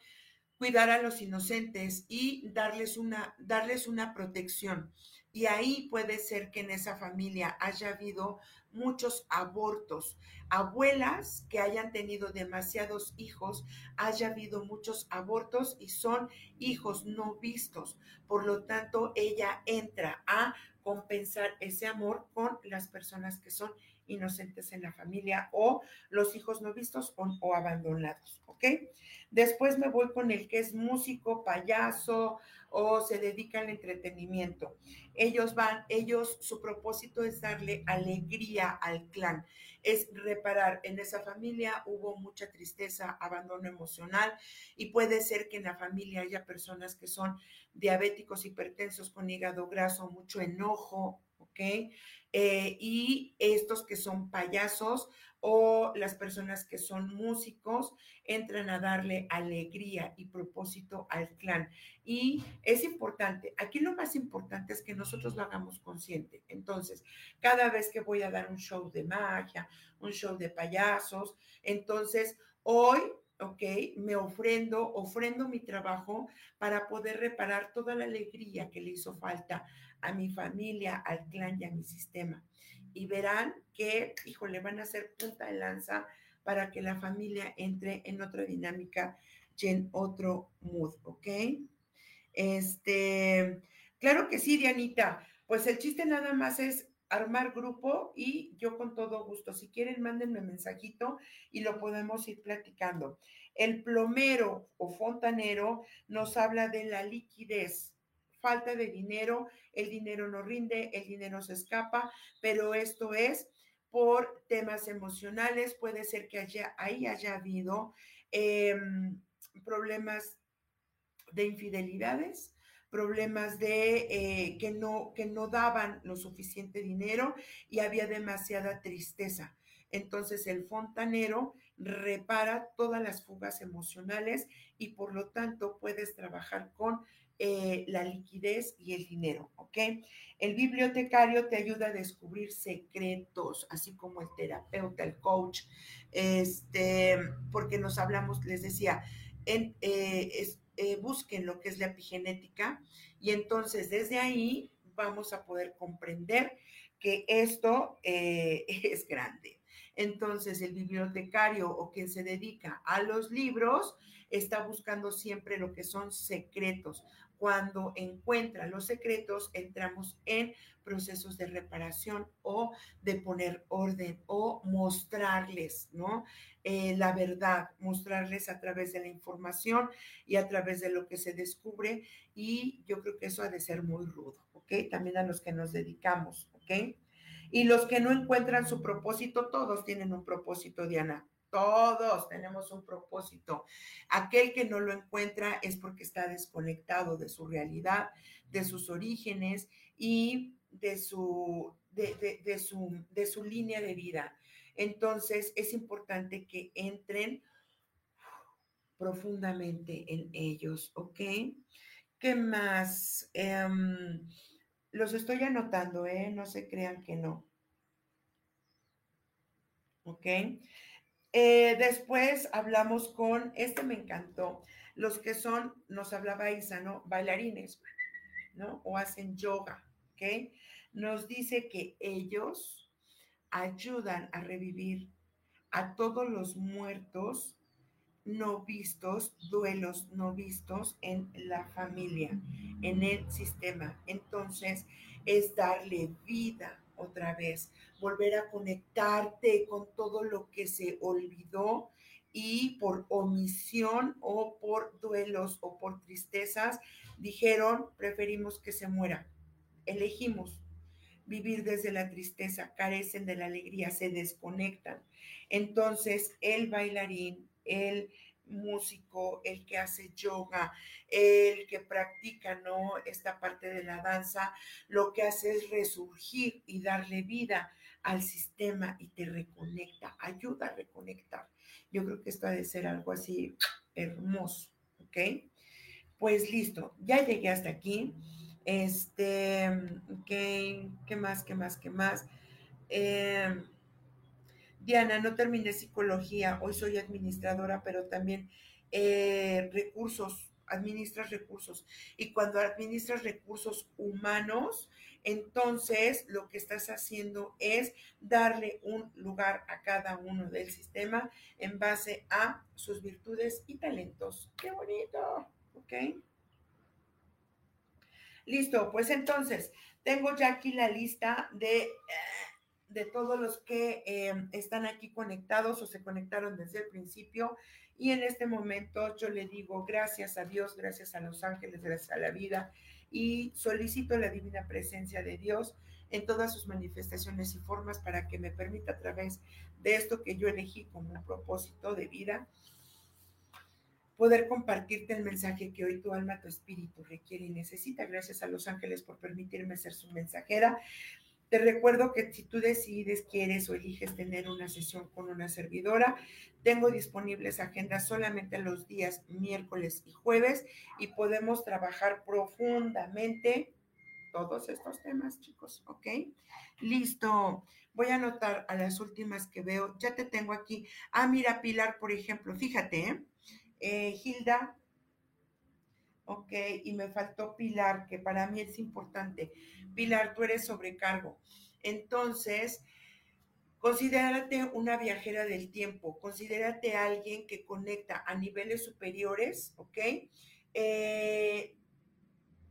C: cuidar a los inocentes y darles una, darles una protección. Y ahí puede ser que en esa familia haya habido muchos abortos. Abuelas que hayan tenido demasiados hijos, haya habido muchos abortos y son hijos no vistos. Por lo tanto, ella entra a compensar ese amor con las personas que son inocentes en la familia o los hijos no vistos o, abandonados, ¿ok? Después me voy con el que es músico, payaso o se dedica al entretenimiento. Ellos van, ellos, su propósito es darle alegría al clan, es reparar. En esa familia hubo mucha tristeza, abandono emocional y puede ser que en la familia haya personas que son diabéticos, hipertensos, con hígado graso, mucho enojo, ¿ok? Eh, y estos que son payasos o las personas que son músicos entran a darle alegría y propósito al clan. Y es importante, aquí lo más importante es que nosotros lo hagamos consciente. Entonces, cada vez que voy a dar un show de magia, un show de payasos, entonces hoy ¿ok? Me ofrendo, ofrendo mi trabajo para poder reparar toda la alegría que le hizo falta a mi familia, al clan y a mi sistema. Y verán que, híjole, van a ser punta de lanza para que la familia entre en otra dinámica y en otro mood, ¿ok? Este, claro que sí, Dianita. Pues el chiste nada más es armar grupo y yo con todo gusto, si quieren, mándenme mensajito y lo podemos ir platicando. El plomero o fontanero nos habla de la liquidez, falta de dinero, el dinero no rinde, el dinero se escapa, pero esto es por temas emocionales, puede ser que haya, ahí haya habido em, problemas de infidelidades, problemas de eh, que, no, que no daban lo suficiente dinero y había demasiada tristeza. Entonces el fontanero repara todas las fugas emocionales y por lo tanto puedes trabajar con eh, la liquidez y el dinero, ¿ok? El bibliotecario te ayuda a descubrir secretos, así como el terapeuta, el coach, este, porque nos hablamos, les decía, eh, eh, busquen lo que es la epigenética y entonces desde ahí vamos a poder comprender que esto es grande. Entonces, el bibliotecario o quien se dedica a los libros está buscando siempre lo que son secretos. Cuando encuentra los secretos, entramos en procesos de reparación o de poner orden o mostrarles, ¿no? Eh, la verdad, mostrarles a través de la información y a través de lo que se descubre. Y yo creo que eso ha de ser muy rudo, ¿ok? También a los que nos dedicamos, ¿ok? Y los que no encuentran su propósito, todos tienen un propósito, Diana. Todos tenemos un propósito. Aquel que no lo encuentra es porque está desconectado de su realidad, de sus orígenes y de su, de, su, de su línea de vida. Entonces es importante que entren profundamente en ellos, ¿ok? ¿Qué más? Em, los estoy anotando, ¿eh? No se crean que no. ¿Ok? Eh, después hablamos con, este me encantó, los que son, nos hablaba Isa, ¿no? Bailarines, ¿no? O hacen yoga, ¿ok? Nos dice que ellos ayudan a revivir a todos los muertos no vistos, duelos no vistos en la familia, en el sistema. Entonces, es darle vida otra vez, volver a conectarte con todo lo que se olvidó y por omisión o por duelos o por tristezas dijeron, preferimos que se muera. Elegimos vivir desde la tristeza, carecen de la alegría, se desconectan. Entonces, el bailarín, el músico, el que hace yoga, el que practica, ¿no? Esta parte de la danza, lo que hace es resurgir y darle vida al sistema y te reconecta, ayuda a reconectar. Yo creo que esto ha de ser algo así hermoso, ¿ok? Pues listo, ya llegué hasta aquí. Este, ¿qué, qué más, qué más, qué más? Eh, Diana, no terminé psicología, hoy soy administradora, pero también eh, recursos, administras recursos. Y cuando administras recursos humanos, entonces lo que estás haciendo es darle un lugar a cada uno del sistema en base a sus virtudes y talentos. ¡Qué bonito! ¿Ok? Listo, pues entonces, tengo ya aquí la lista de... Eh, de todos los que em, están aquí conectados o se conectaron desde el principio. Y en este momento yo le digo gracias a Dios, gracias a los ángeles, gracias a la vida y solicito la divina presencia de Dios en todas sus manifestaciones y formas para que me permita a través de esto que yo elegí como un propósito de vida, poder compartirte el mensaje que hoy tu alma, tu espíritu requiere y necesita. Gracias a los ángeles por permitirme ser su mensajera. Te recuerdo que si tú decides, quieres o eliges tener una sesión con una servidora, tengo disponibles agendas solamente los días miércoles y jueves y podemos trabajar profundamente todos estos temas, chicos, ¿ok? Listo. Voy a anotar a las últimas que veo. Ya te tengo aquí. Ah, mira, Pilar, por ejemplo, fíjate, ¿eh? eh Hilda, ok, y me faltó Pilar, que para mí es importante. Pilar, tú eres sobrecargo. Entonces, considérate una viajera del tiempo, considérate alguien que conecta a niveles superiores, ¿ok? Eh,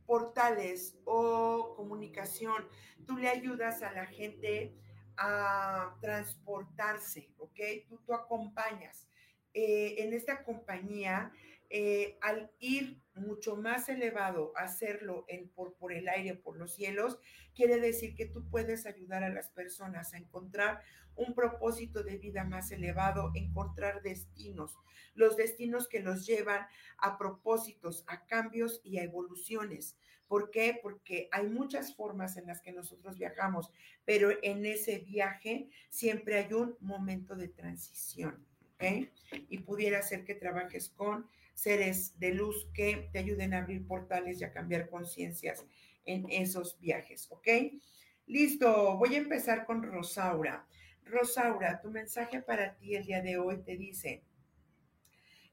C: portales o comunicación, tú le ayudas a la gente a transportarse, ¿ok? Tú, tú acompañas. Eh, en esta compañía eh, al ir mucho más elevado, hacerlo por, por el aire, por los cielos, quiere decir que tú puedes ayudar a las personas a encontrar un propósito de vida más elevado, encontrar destinos, los destinos que los llevan a propósitos, a cambios y a evoluciones. ¿Por qué? Porque hay muchas formas en las que nosotros viajamos, pero en ese viaje siempre hay un momento de transición. ¿ok? Y pudiera ser que trabajes con seres de luz que te ayuden a abrir portales y a cambiar conciencias en esos viajes, ¿ok? Listo, voy a empezar con Rosaura. Rosaura, tu mensaje para ti el día de hoy te dice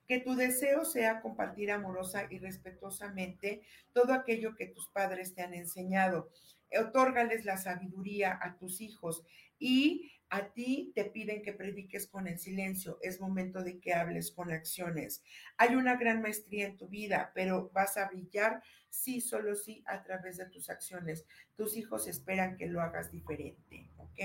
C: que tu deseo sea compartir amorosa y respetuosamente todo aquello que tus padres te han enseñado. Otórgales la sabiduría a tus hijos y a ti te piden que prediques con el silencio, es momento de que hables con acciones. Hay una gran maestría en tu vida, pero vas a brillar sí, solo sí, a través de tus acciones. Tus hijos esperan que lo hagas diferente, ¿ok?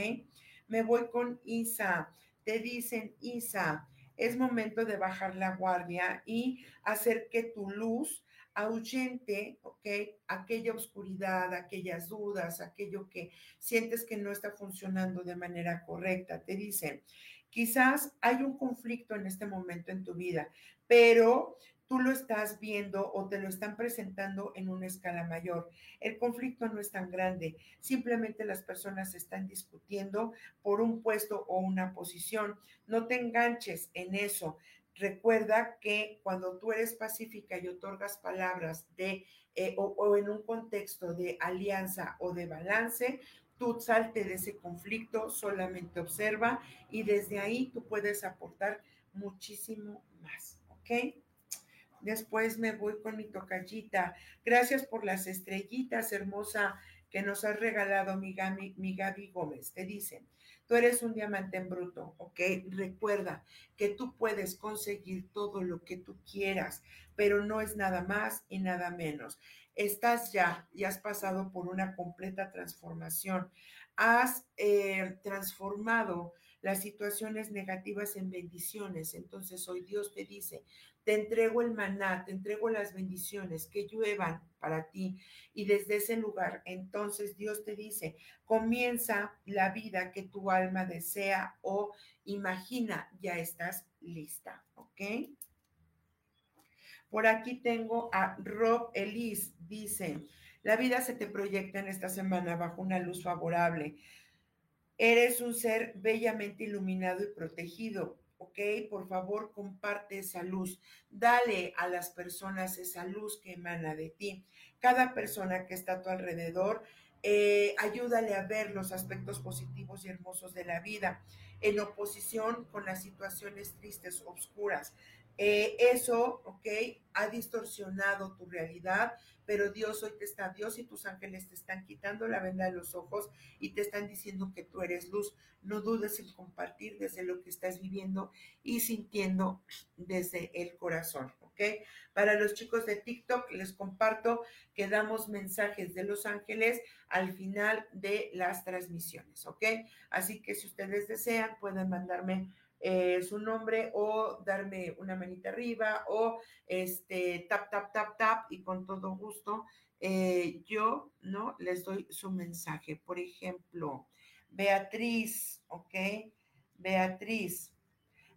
C: Me voy con Isa. Te dicen, Isa, es momento de bajar la guardia y hacer que tu luz ahuyente, ¿ok? Aquella oscuridad, aquellas dudas, aquello que sientes que no está funcionando de manera correcta. Te dicen, quizás hay un conflicto en este momento en tu vida, pero tú lo estás viendo o te lo están presentando en una escala mayor. El conflicto no es tan grande, simplemente las personas están discutiendo por un puesto o una posición. No te enganches en eso. Recuerda que cuando tú eres pacífica y otorgas palabras de eh, o, en un contexto de alianza o de balance, tú salte de ese conflicto, solamente observa y desde ahí tú puedes aportar muchísimo más, ¿ok? Después me voy con mi tocallita. Gracias por las estrellitas, hermosa, que nos has regalado mi Gaby, mi Gaby Gómez. Te dicen, tú eres un diamante en bruto, ¿ok? Recuerda que tú puedes conseguir todo lo que tú quieras, pero no es nada más y nada menos estás ya y has pasado por una completa transformación. Has eh, transformado las situaciones negativas en bendiciones. Entonces hoy Dios te dice, te entrego el maná, te entrego las bendiciones que lluevan para ti. Y desde ese lugar, entonces Dios te dice, comienza la vida que tu alma desea o imagina, ya estás lista, ¿ok? Por aquí tengo a Rob Elise, dice, la vida se te proyecta en esta semana bajo una luz favorable. Eres un ser bellamente iluminado y protegido, ¿ok? Por favor, comparte esa luz. Dale a las personas esa luz que emana de ti. Cada persona que está a tu alrededor, eh, ayúdale a ver los aspectos positivos y hermosos de la vida, en oposición con las situaciones tristes, oscuras. Eh, eso, ¿ok? Ha distorsionado tu realidad, pero Dios hoy te está, Dios y tus ángeles te están quitando la venda de los ojos y te están diciendo que tú eres luz. No dudes en compartir desde lo que estás viviendo y sintiendo desde el corazón, ¿ok? Para los chicos de TikTok les comparto que damos mensajes de los ángeles al final de las transmisiones, ¿ok? Así que si ustedes desean, pueden mandarme eh, su nombre o darme una manita arriba o este tap, tap, tap, tap y con todo gusto eh, yo, ¿no? Les doy su mensaje. Por ejemplo, Beatriz, ¿ok? Beatriz.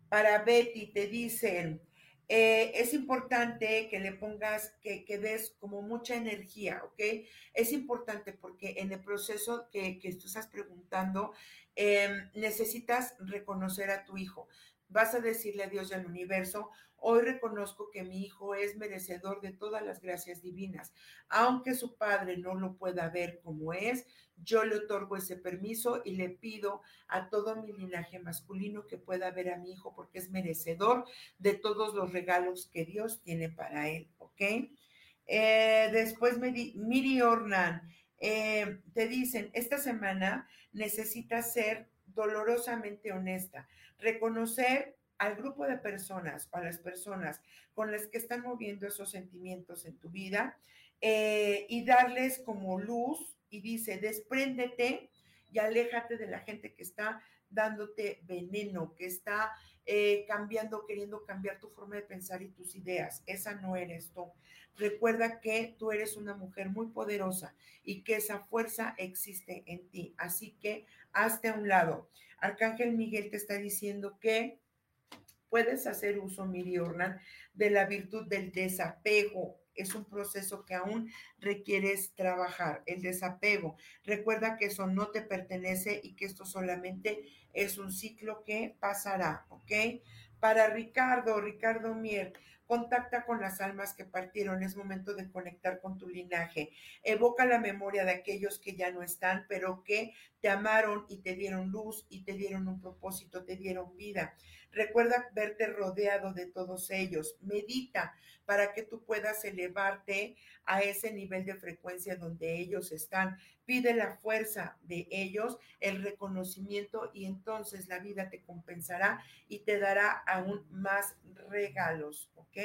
C: Para Betty te dicen, eh, es importante que le pongas, que, que, des como mucha energía, ¿ok? Es importante porque en el proceso que, que tú estás preguntando, em, necesitas reconocer a tu hijo. Vas a decirle a Dios y al universo, hoy reconozco que mi hijo es merecedor de todas las gracias divinas. Aunque su padre no lo pueda ver como es, yo le otorgo ese permiso y le pido a todo mi linaje masculino que pueda ver a mi hijo porque es merecedor de todos los regalos que Dios tiene para él, ¿ok? Eh, después Miri Ornan, eh, te dicen, esta semana necesitas ser dolorosamente honesta, reconocer al grupo de personas o a las personas con las que están moviendo esos sentimientos en tu vida eh, y darles como luz y dice, despréndete y aléjate de la gente que está dándote veneno, que está eh, cambiando, queriendo cambiar tu forma de pensar y tus ideas. Esa no eres tú. Recuerda que tú eres una mujer muy poderosa y que esa fuerza existe en ti. Así que hazte a un lado. Arcángel Miguel te está diciendo que puedes hacer uso, Miri Ornan, de la virtud del desapego es un proceso que aún requieres trabajar, el desapego. Recuerda que eso no te pertenece y que esto solamente es un ciclo que pasará, ¿ok? Para Ricardo, Ricardo Mier, Contacta con las almas que partieron, es momento de conectar con tu linaje. Evoca la memoria de aquellos que ya no están, pero que te amaron y te dieron luz y te dieron un propósito, te dieron vida. Recuerda verte rodeado de todos ellos. Medita para que tú puedas elevarte a ese nivel de frecuencia donde ellos están. Pide la fuerza de ellos, el reconocimiento y entonces la vida te compensará y te dará aún más regalos, ¿ok?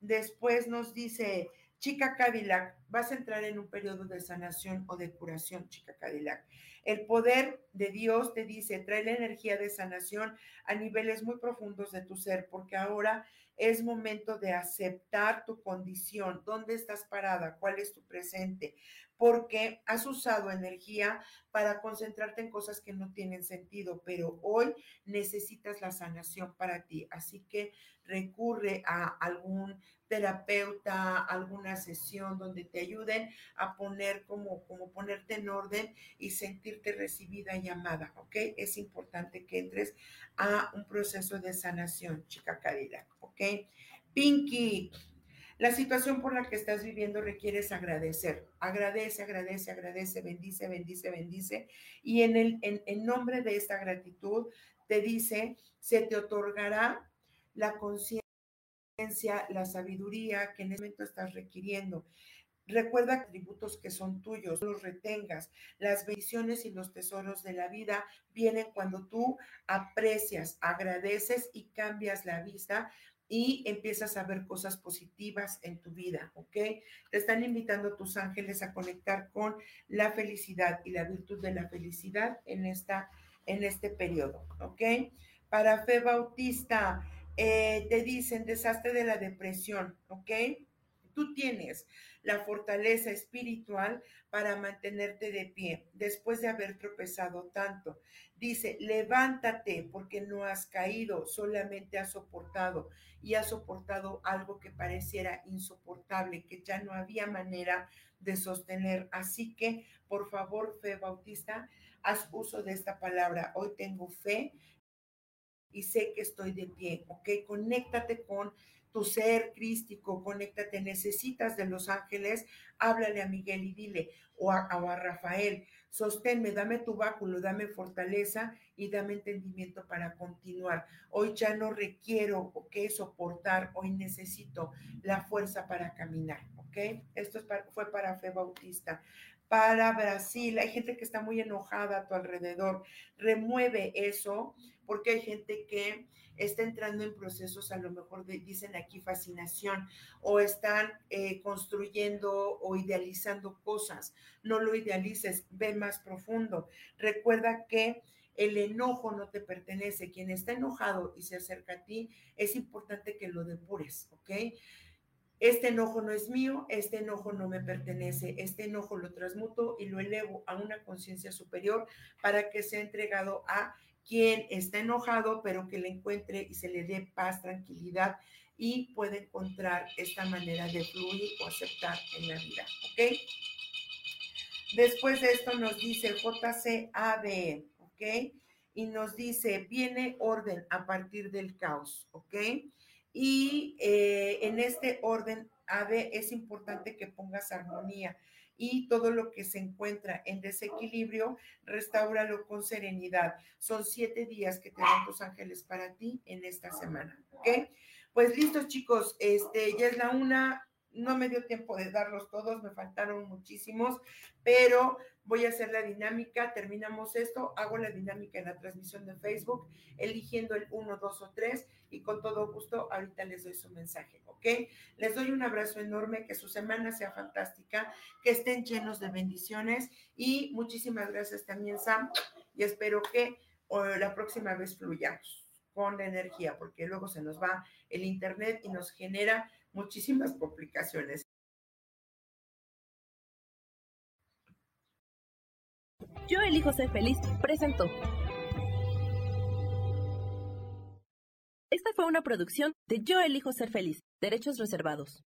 C: Después nos dice, chica Cadillac, vas a entrar en un periodo de sanación o de curación, chica Cadillac. El poder de Dios te dice, trae la energía de sanación a niveles muy profundos de tu ser, porque ahora es momento de aceptar tu condición, dónde estás parada, cuál es tu presente, porque has usado energía para concentrarte en cosas que no tienen sentido, pero hoy necesitas la sanación para ti. Así que recurre a algún terapeuta, alguna sesión donde te ayuden a poner como, como ponerte en orden y sentirte recibida y amada, ¿ok? Es importante que entres a un proceso de sanación, chica Cadillac, ¿ok? Pinky, La situación por la que estás viviendo requieres agradecer. Agradece, agradece, agradece, bendice, bendice, bendice. Y en, el, en, nombre de esta gratitud te dice, se te otorgará la conciencia, la sabiduría que en ese momento estás requiriendo. Recuerda atributos que son tuyos, los retengas. Las bendiciones y los tesoros de la vida vienen cuando tú aprecias, agradeces y cambias la vista y empiezas a ver cosas positivas en tu vida, ¿ok? Te están invitando tus ángeles a conectar con la felicidad y la virtud de la felicidad en, esta, en este periodo, ¿ok? Para Fe Bautista, eh, te dicen desastre de la depresión, ¿ok? Tú tienes la fortaleza espiritual para mantenerte de pie después de haber tropezado tanto. Dice, levántate porque no has caído, solamente has soportado y has soportado algo que pareciera insoportable, que ya no había manera de sostener. Así que, por favor, fe bautista, haz uso de esta palabra. Hoy tengo fe y sé que estoy de pie, ¿ok? Conéctate con tu ser crístico, conéctate, necesitas de los ángeles, háblale a Miguel y dile, o a, Rafael, sosténme, dame tu báculo, dame fortaleza y dame entendimiento para continuar. Hoy ya no requiero ¿ok? soportar, hoy necesito la fuerza para caminar, ¿ok? Esto fue para Fe Bautista. Para Brasil, hay gente que está muy enojada a tu alrededor. Remueve eso, porque hay gente que está entrando en procesos, a lo mejor dicen aquí fascinación, o están eh, construyendo o idealizando cosas. No lo idealices, ve más profundo. Recuerda que el enojo no te pertenece. Quien está enojado y se acerca a ti, es importante que lo depures, ¿ok? Este enojo no es mío, este enojo no me pertenece, este enojo lo transmuto y lo elevo a una conciencia superior para que sea entregado a quien está enojado, pero que le encuentre y se le dé paz, tranquilidad y puede encontrar esta manera de fluir o aceptar en la vida. ¿Ok? Después de esto nos dice JCAD, ¿ok? Y nos dice, viene orden a partir del caos, ¿ok? Y eh, en este orden, AD, es importante que pongas armonía y todo lo que se encuentra en desequilibrio, restauralo con serenidad. Son siete días que te dan tus ángeles para ti en esta semana, ¿ok? Pues listos, chicos, este, ya es la una, no me dio tiempo de darlos todos, me faltaron muchísimos, pero voy a hacer la dinámica, terminamos esto, hago la dinámica en la transmisión de Facebook, eligiendo el 1, 2 o 3 y con todo gusto ahorita les doy su mensaje, ¿ok? Les doy un abrazo enorme, que su semana sea fantástica, que estén llenos de bendiciones y muchísimas gracias también Sam y espero que la próxima vez fluyamos con la energía, porque luego se nos va el internet y nos genera muchísimas complicaciones.
A: Yo elijo ser feliz, presentó. Esta fue una producción de Yo elijo ser feliz, derechos reservados.